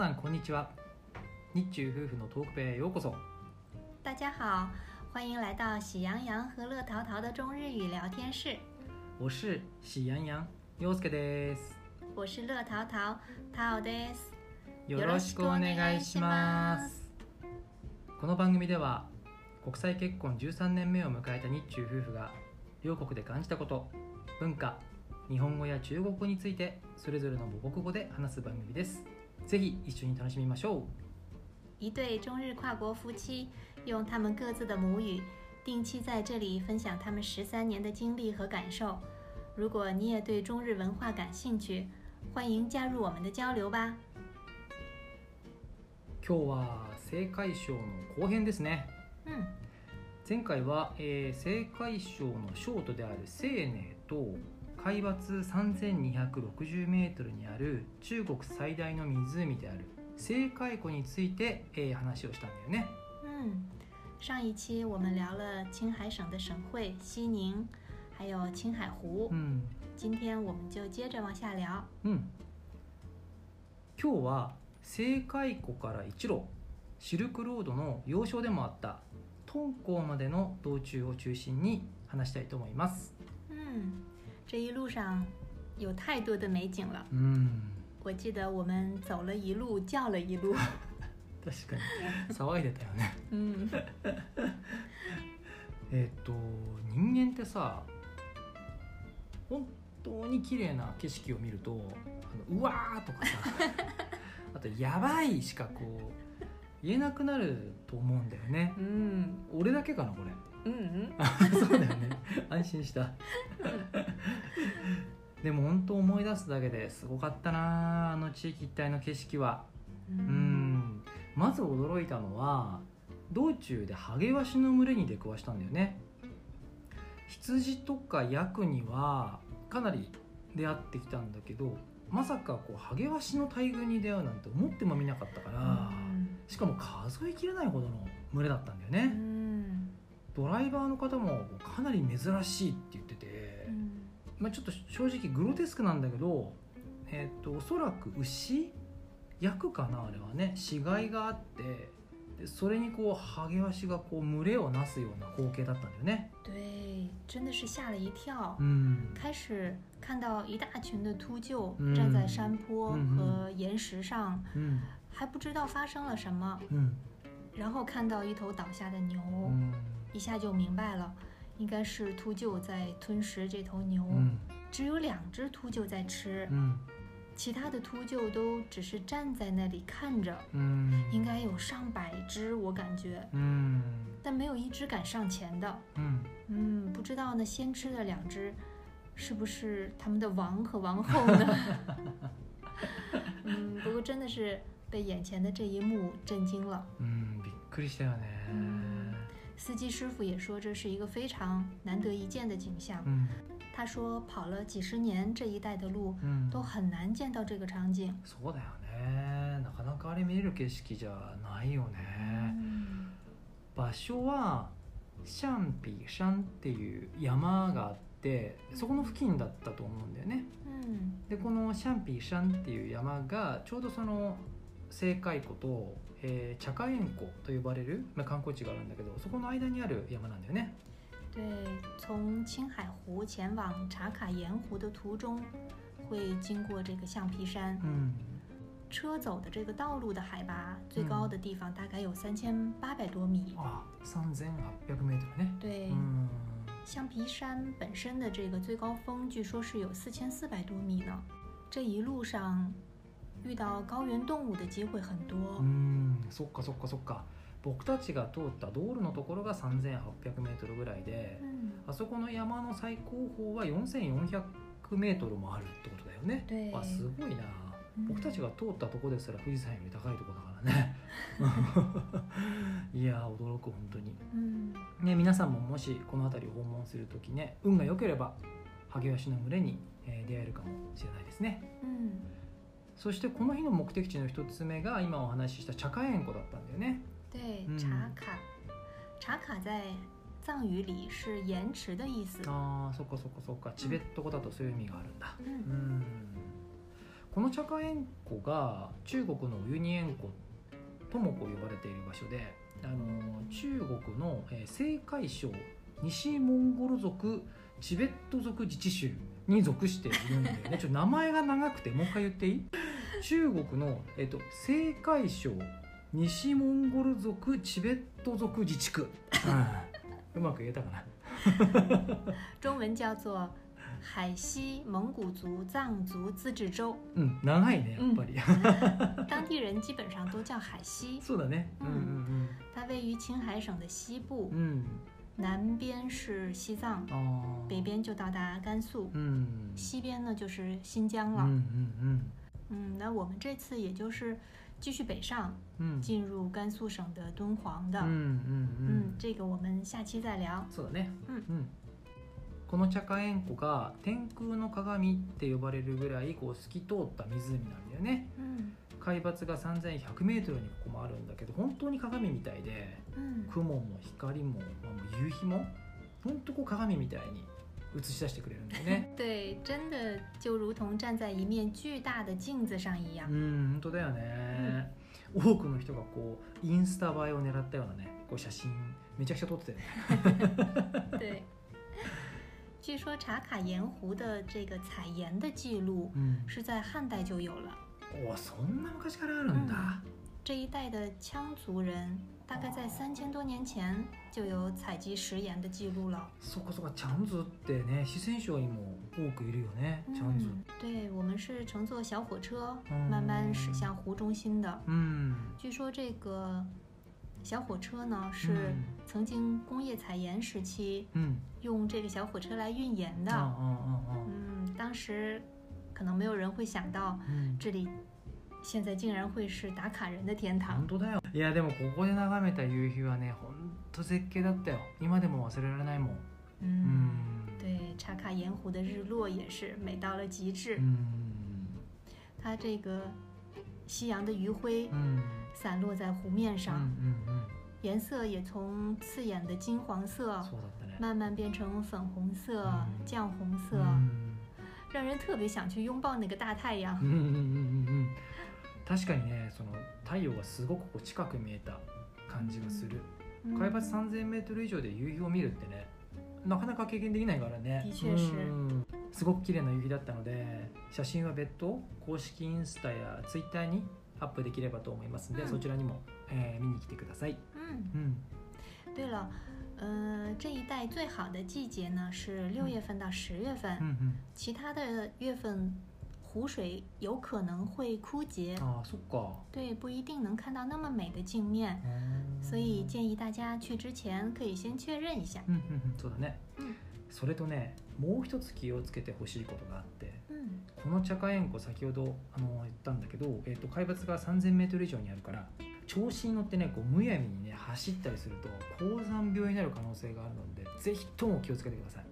さんこんにちは。日中夫婦のトークペへようこそ。大家好，欢迎来到喜羊羊和乐淘淘的中日语聊天室。我是喜羊羊陽介です。我是乐淘淘，淘です。よろしくお願いします。この番組では国際結婚13年目を迎えた日中夫婦が両国で感じたこと文化日本語や中国語についてそれぞれの母国語で話す番組ですぜひ一緒に楽しみましょ一对中日跨国夫妻用他们各自的母语，定期在这里分享他们十三年的经历和感受。如果你也对中日文化感兴趣，欢迎加入我们的交流吧。う今日は青海省の後編ですね嗯，前回は、えー、青海省の省都である西寧と海抜3260メートルにある中国最大の湖である青海湖について、えー話をしたんだよね。嗯，上一期我们聊了青海省的省会西宁，还有青海湖。うん、今天我们就接着往下聊。うん、今日は青海湖から一路シルクロードの要衝でもあった敦煌までの道中を中心に話したいと思います。嗯，这一路上有太多的美景了。うん我记得我们走了一路，叫了一路。確かに。騒いでたよね。嗯。えっと人間ってさ本当に綺麗な景色を見るとあのうわーとかさ あとやばいしかこう言えなくなると思うんだよね。嗯俺だけかなこれ。嗯 そうだよね。安心したでも本当思い出すだけですごかったなあの地域一帯の景色は。う嗯ん。まず驚いたのは道中でハゲワシの群れに出くわしたんだよね。羊とかヤクにはかなり出会ってきたんだけどまさかこうハゲワシの大群に出会うなんて思ってもみなかったからしかも数えきれないほどの群れだったんだよね。嗯ドライバーの方もかなり珍しいって言ってて、嗯まあ、ちょっと正直グロテスクなんだけど、えー、とおそらく牛役かなあれはね。死骸があってでそれにこうハゲワシがこう群れをなすような光景だったんだよね。对，真的是吓了一跳。うん。开始看到一大群的秃鹫嗯。站在山坡和岩石上，うん还不知道发生了什么，うん然后看到一头倒下的牛，うん一下就明白了，应该是秃鹫在吞食这头牛。うん只有两只秃鹫在吃，うん其他的秃鹫都只是站在那里看着，うん应该有上百只，我感觉，うん但没有一只敢上前的。うん嗯，不知道那先吃的两只，是不是他们的王和王后呢？嗯，不过真的是被眼前的这一幕震惊了。うんびっくりしたよね嗯 司机师傅也说这是一个非常难得一见的景象。うん他说跑了几十年这一带的路，うん都很难见到这个场景。そうだよね。なかなかあれ見れる景色じゃないよね、嗯場所はシャンピー山っていう山があってそこの付近だったと思うんだよね。嗯でこのシャンピー山っていう山がちょうどその青海湖と、えー、茶花園湖と呼ばれる、まあ、観光地があるんだけどそこの間にある山なんだよね对，从青海湖前往茶卡盐湖的途中，会经过这个橡皮山。うん车走的这个道路的海拔最高的地方大概有三千八百多米。あ3800メートルね对，うん橡皮山本身的这个最高峰据说是有四千四百多米呢。这一路上遇到高原动物的很多。うんそっかそっかそっか僕たちが通った道路のところが3800メートルぐらいで、嗯，あそこの山の最高峰は4400メートルもあるってことだよね。对あすごいな。嗯僕たちが通ったとこですら富士山より高いところだからね。いやー驚く本当に。嗯ね皆さんももしこの辺りを訪問するときね運が良ければハゲワシの群れに、えー出会えるかもしれないですね。嗯，そしてこの日の目的地の一つ目が今お話しした茶花園湖だったんだよね。对，嗯茶卡，茶卡在藏语里是延迟的意思。あーそっかそっかそっかチベット語だとそういう意味があるんだ。嗯うんこの茶化塩湖が中国のウユニ塩湖ともこう呼ばれている場所であの中国のえー青海省西モンゴル族チベット族自治州に属しているんだよね。ちょっと名前が長くてもう一回言っていい？中国の、えっと、青海省西モンゴル族チベット族自治区、うん。うまく言えたかな？中文叫做海西蒙古族藏族自治州，うん。長いねやっぱり、当地人基本上都叫海西。そうだね。うんうん它位于青海省的西部。う，ん南边是西藏，うんあー北边就到达甘肃，うん西边呢就是新疆うんう了。ん嗯，那我们这次也就是继续北上，うんうん进入甘肃省的敦煌的。うんうんうん嗯，这个我们下期再聊。そうだねうんこの茶化塩湖が天空の鏡って呼ばれるぐらいこう透き通った湖なんだよね嗯 海抜が3100メートルにここもあるんだけど本当に鏡みたいで嗯雲も光も、まあ、もう夕日も本当こう鏡みたいに映し出してくれるんだよね 对，真的就如同站在一面巨大的镜子上一样う。ん本当だよね、多くの人がこうインスタ映えを狙ったようなねこう写真めちゃくちゃ撮ってたよね 对。据说茶卡盐湖的这个采盐的记录うん是在汉代就有了。おそんな昔からあるんだ、这一带的羌族人大概在三千多年前就有采集食盐的记录了。そこそこチャンズってね四川省にも多くいるよねチャンズ嗯，对，我们是乘坐小火车嗯慢慢驶向湖中心的。うん据说这个小火车呢う是ん曾经工业采盐时期うん用这个小火车来运盐的。ああああ嗯，当时 可能没有人会想到うん这里现在竟然会是打卡人的天堂本。当だよいやでもここで眺めた夕日はねほんと絶景だったよ今でも忘れられないもんう嗯，ん对，茶卡盐湖的日落也是美到了极致。うん它这个夕阳的余晖うん散落在湖面うん上，うん颜色也从刺眼的金黄色うんそうだったね慢慢变成粉红色、嗯酱红色，うん 让人特别想去拥抱那个大太阳。う。んうんうんうんうん。確かにねその太陽がすごくこう近く見えた感じがする。嗯海抜 3000m 以上で夕日を見るってねなかなか経験できないからね。的確。是うん。すごく綺麗な夕日だったので写真は別途公式インスタやツイッターにアップできればと思いますので、うん。そちらにも、えー見に来てください、嗯，うん、对了，呃，这一带最好的季节呢是六月份到十月份，うんうん其他的月份湖水有可能会枯竭，ああそっか对，不一定能看到那么美的镜面，うん所以建议大家去之前可以先确认一下。うんうんうんそうだね、うんそれとねもう一つ気をつけてほしいことがあって。嗯この茶化塩湖先ほどあの言ったんだけど、えー、と海抜が 3000m 以上にあるから調子に乗ってねこうむやみにね走ったりすると高山病になる可能性があるのでぜひとも気をつけてください、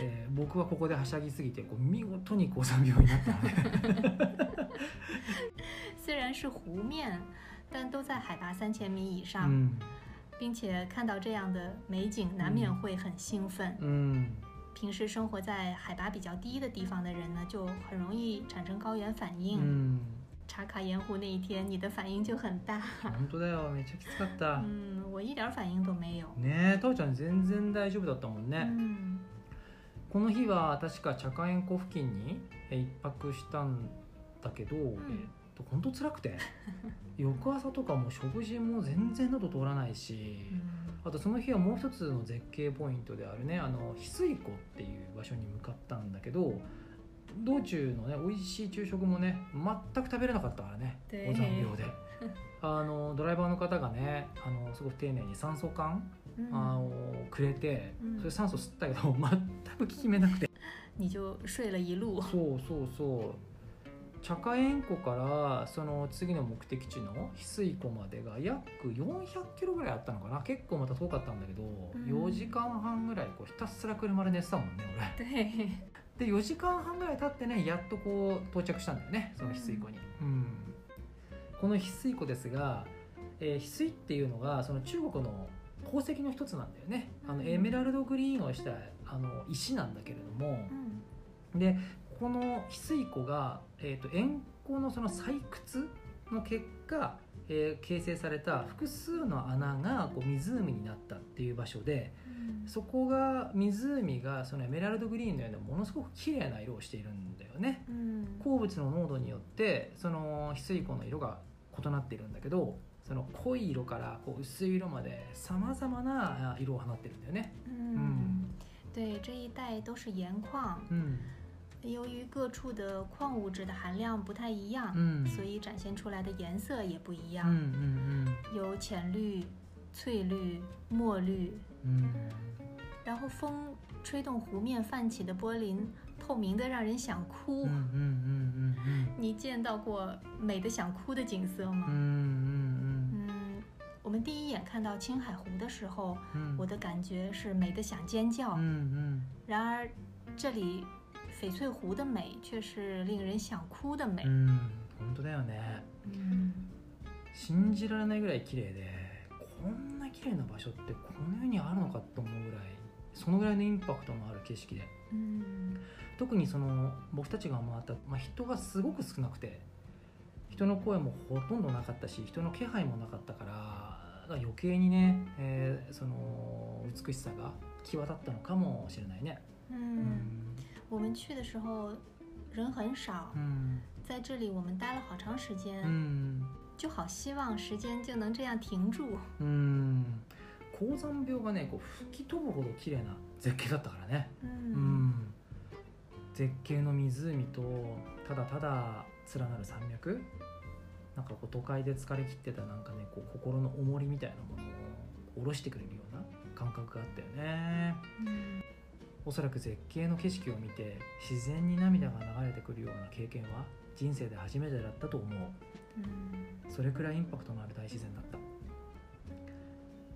えー僕はここではしゃぎすぎてこう見事に高山病になった。の で虽然是湖面，但都在海拔三千米以う上，ん并且看到这样的美景，难免会很兴奋。うん平时生活在海拔比较低的地方的人呢，就很容易产生高原反う应。ん茶卡盐湖那一天，你的反应就很大。本当だよ。めっちゃきつかった、嗯，我一点反应都没有。ねえタオちゃん全然大丈夫だったもんね、嗯。この日は確か茶化塩湖付近にえー一泊したんだけど、えーっと本当辛くて。翌朝とかも食事も全然喉通らないしあとその日はもう一つの絶景ポイントであるねあの翡翠湖っていう場所に向かったんだけど道中のね美味しい昼食もね全く食べれなかったからねで。高山病で。あのドライバーの方がねあのすごく丁寧に酸素缶嗯あのくれてうん。それ酸素吸ったけど 全く効き目なくて。你就睡了一路。そうそうそう。茶化塩湖からその次の目的地の翡翠湖までが約400キロぐらいあったのかな。結構また遠かったんだけど、ん。4時間半ぐらいこうひたすら車で寝てたもんね俺。对，で4時間半ぐらい経ってねやっとこう到着したんだよねその翡翠湖に、うん。この翡翠湖ですが、えー翡翠っていうのがその中国の宝石の一つなんだよね。あのうんエメラルドグリーンをしたあの石なんだけれども、嗯でこの翡翠湖が、えー、と塩湖のその採掘の結果、えー形成された複数の穴がこう湖になったっていう場所でそこが湖がそのエメラルドグリーンのようなものすごく綺麗な色をしているんだよね。嗯鉱物の濃度によってその翡翠湖の色が異なっているんだけどその濃い色からこう薄い色までさまざまなあ色を放ってるんだよね。嗯，对，这一带都是盐矿，うん。由于各处的矿物质的含量不太一样，うん所以展现出来的颜色也不一うん样，うん有浅绿、翠绿、墨绿，うんうん然后风吹动湖面泛起的波鳞，透明的让人想哭。うんうんうんうん你见到过美的想哭的景色吗？うんうん嗯，我们第一眼看到青海湖的时候，うん我的感觉是美的想尖叫。うんうん然而，这里翡翠湖的美却是令人想哭的美う。ん本当だよね嗯信じられないぐらい綺麗で こんな綺麗な場所ってこの世にあるのかと思うぐらいそのぐらいのインパクトのある景色で。嗯特にその僕たちが回った、まあ、人がすごく少なくて人の声もほとんどなかったし人の気配もなかったから余計にね、えーその美しさが際立ったのかもしれないね。う嗯，我们去的时候人很少。う，ん。在这里我们待了好长时间，うん就好希望时间就能这样停住。うん高山病がねこう吹き飛ぶほど綺麗な絶景だったからね。う嗯ん。絶景の湖とただただ連なる山脈？なんかこう都会で疲れ切ってたなんかねこう心の重りみたいなものを下ろしてくれるような感覚があったよね。嗯おそらく絶景の景色を見て自然に涙が流れてくるような経験は？人生で初めてだったと思う。嗯それくらいインパクトのある大自然だった。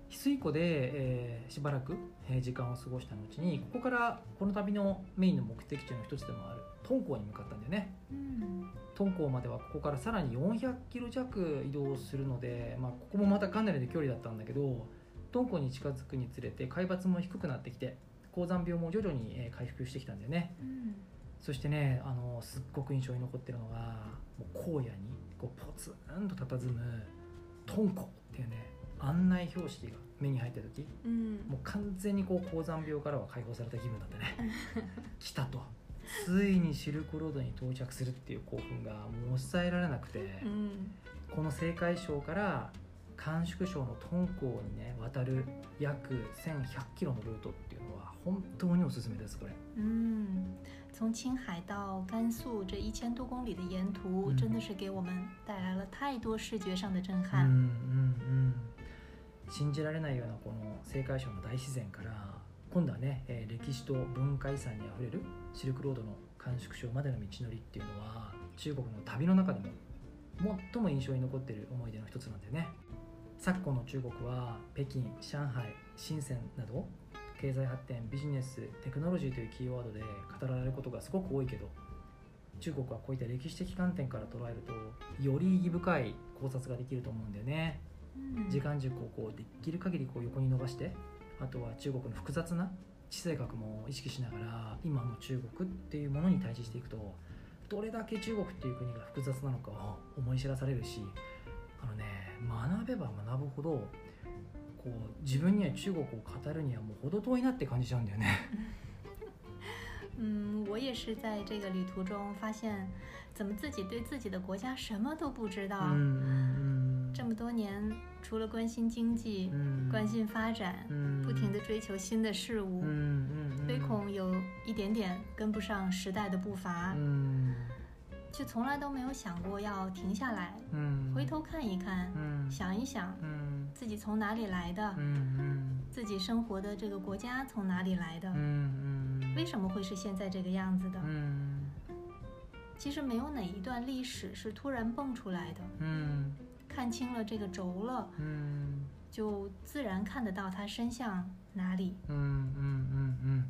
翡翠湖で、えーしばらく、えー時間を過ごした後にここからこの旅のメインの目的地の一つでもある敦煌に向かったんだよね。嗯敦煌まではここからさらに400キロ弱移動するので、まあ、ここもまたかなりの距離だったんだけど敦煌に近づくにつれて海抜も低くなってきて高山病も徐々にえー回復してきたんだよね。嗯そしてねあのすっごく印象に残ってるのがもう荒野にこうポツンと佇む敦煌っていうね案内標識が目に入った時嗯もう完全にこう高山病からは解放された気分だったね。来たと。ついにシルクロードに到着するっていう興奮がもう抑えられなくて、嗯この青海省から甘粛省の敦煌にね渡る約1100キロのルートっていうのは本当におすすめですこれ。嗯，从青海到甘肃这一千多公里的沿途，嗯。真的是给我们带来了太多视觉上的震うん撼。うん。うん。信じられないようなこの青海省の大自然から今度はね、えー歴史と文化遺産にあふれるシルクロードの甘粛省までの道のりっていうのは中国の旅の中でも最も印象に残っている思い出の一つなんだよね。昨今の中国は北京上海深センなど経済発展ビジネステクノロジーというキーワードで語られることがすごく多いけど中国はこういった歴史的観点から捉えるとより意義深い考察ができると思うんだよね。嗯時間軸をこうできる限りこう横に伸ばしてあとは中国の複雑な地政学も意識しながら今の中国っていうものに対峙していくとどれだけ中国っていう国が複雑なのかを思い知らされるしあのね学べば学ぶほどこう自分には中国を語るにはもう程遠いなって感じちゃうんだよね。嗯，我也是在这个旅途中发现，怎么自己对自己的国家什么都不知道。うんうん这么多年，除了关心经济、うん关心发展，うん不停地追求新的事物唯恐有一点点跟不上时代的步伐。う，ん却从来都没有想过要停下来，うん回头看一看，うん想一想うん自己从哪里来的う，ん自己生活的这个国家从哪里来的うんう，ん为什么会是现在这个样子的？うん其实没有哪一段历史是突然蹦出来的，うん看清了这个轴了，うん就自然看得到它伸向哪里。うんうんうんうん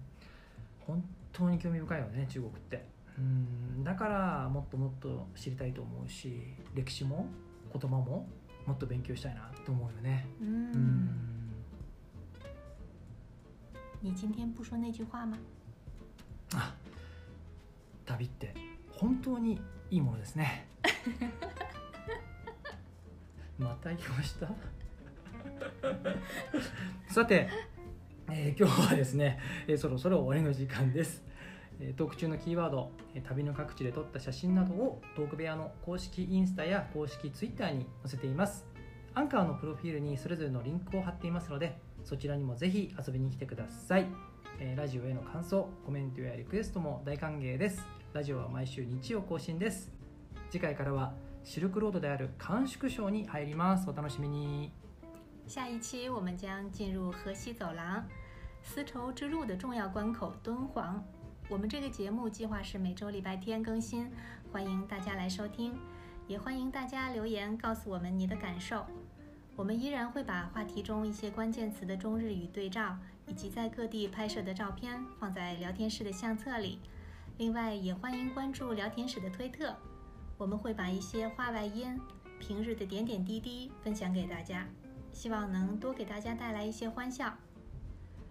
本当に興味深いよね中国って うんだからもっともっと知りたいと思うし歴史も言葉ももっと勉強したいなと思うよね。う嗯，ん。你今天不说那句话吗？あ旅って本当にいいものですね。また言いました？さて、えー今日はですね、えーそろそろ終わりの時間です。えートーク中のキーワード旅の各地で撮った写真などをトーク部屋の公式インスタや公式ツイッターに載せています。アンカーのプロフィールにそれぞれのリンクを貼っていますのでそちらにもぜひ遊びに来てください、ラジオへの感想コメントやリクエストも大歓迎です。ラジオは毎週日曜更新です。次回からはシルクロードである甘粛省に入ります。お楽しみに。下一期我们将进入河西走廊，丝绸之路的重要关口敦煌。我们这个节目计划是每周礼拜天更新，欢迎大家来收听，也欢迎大家留言告诉我们你的感受。我们依然会把话题中一些关键词的中日语对照，以及在各地拍摄的照片放在聊天室的相册里。另外，也欢迎关注聊天室的推特，我们会把一些话外音、平日的点点滴滴分享给大家。希望能多给大家带来一些欢笑。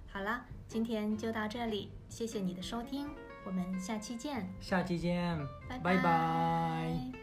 好了，今天就到这里，谢谢你的收听，我们下期见，下期见。拜拜拜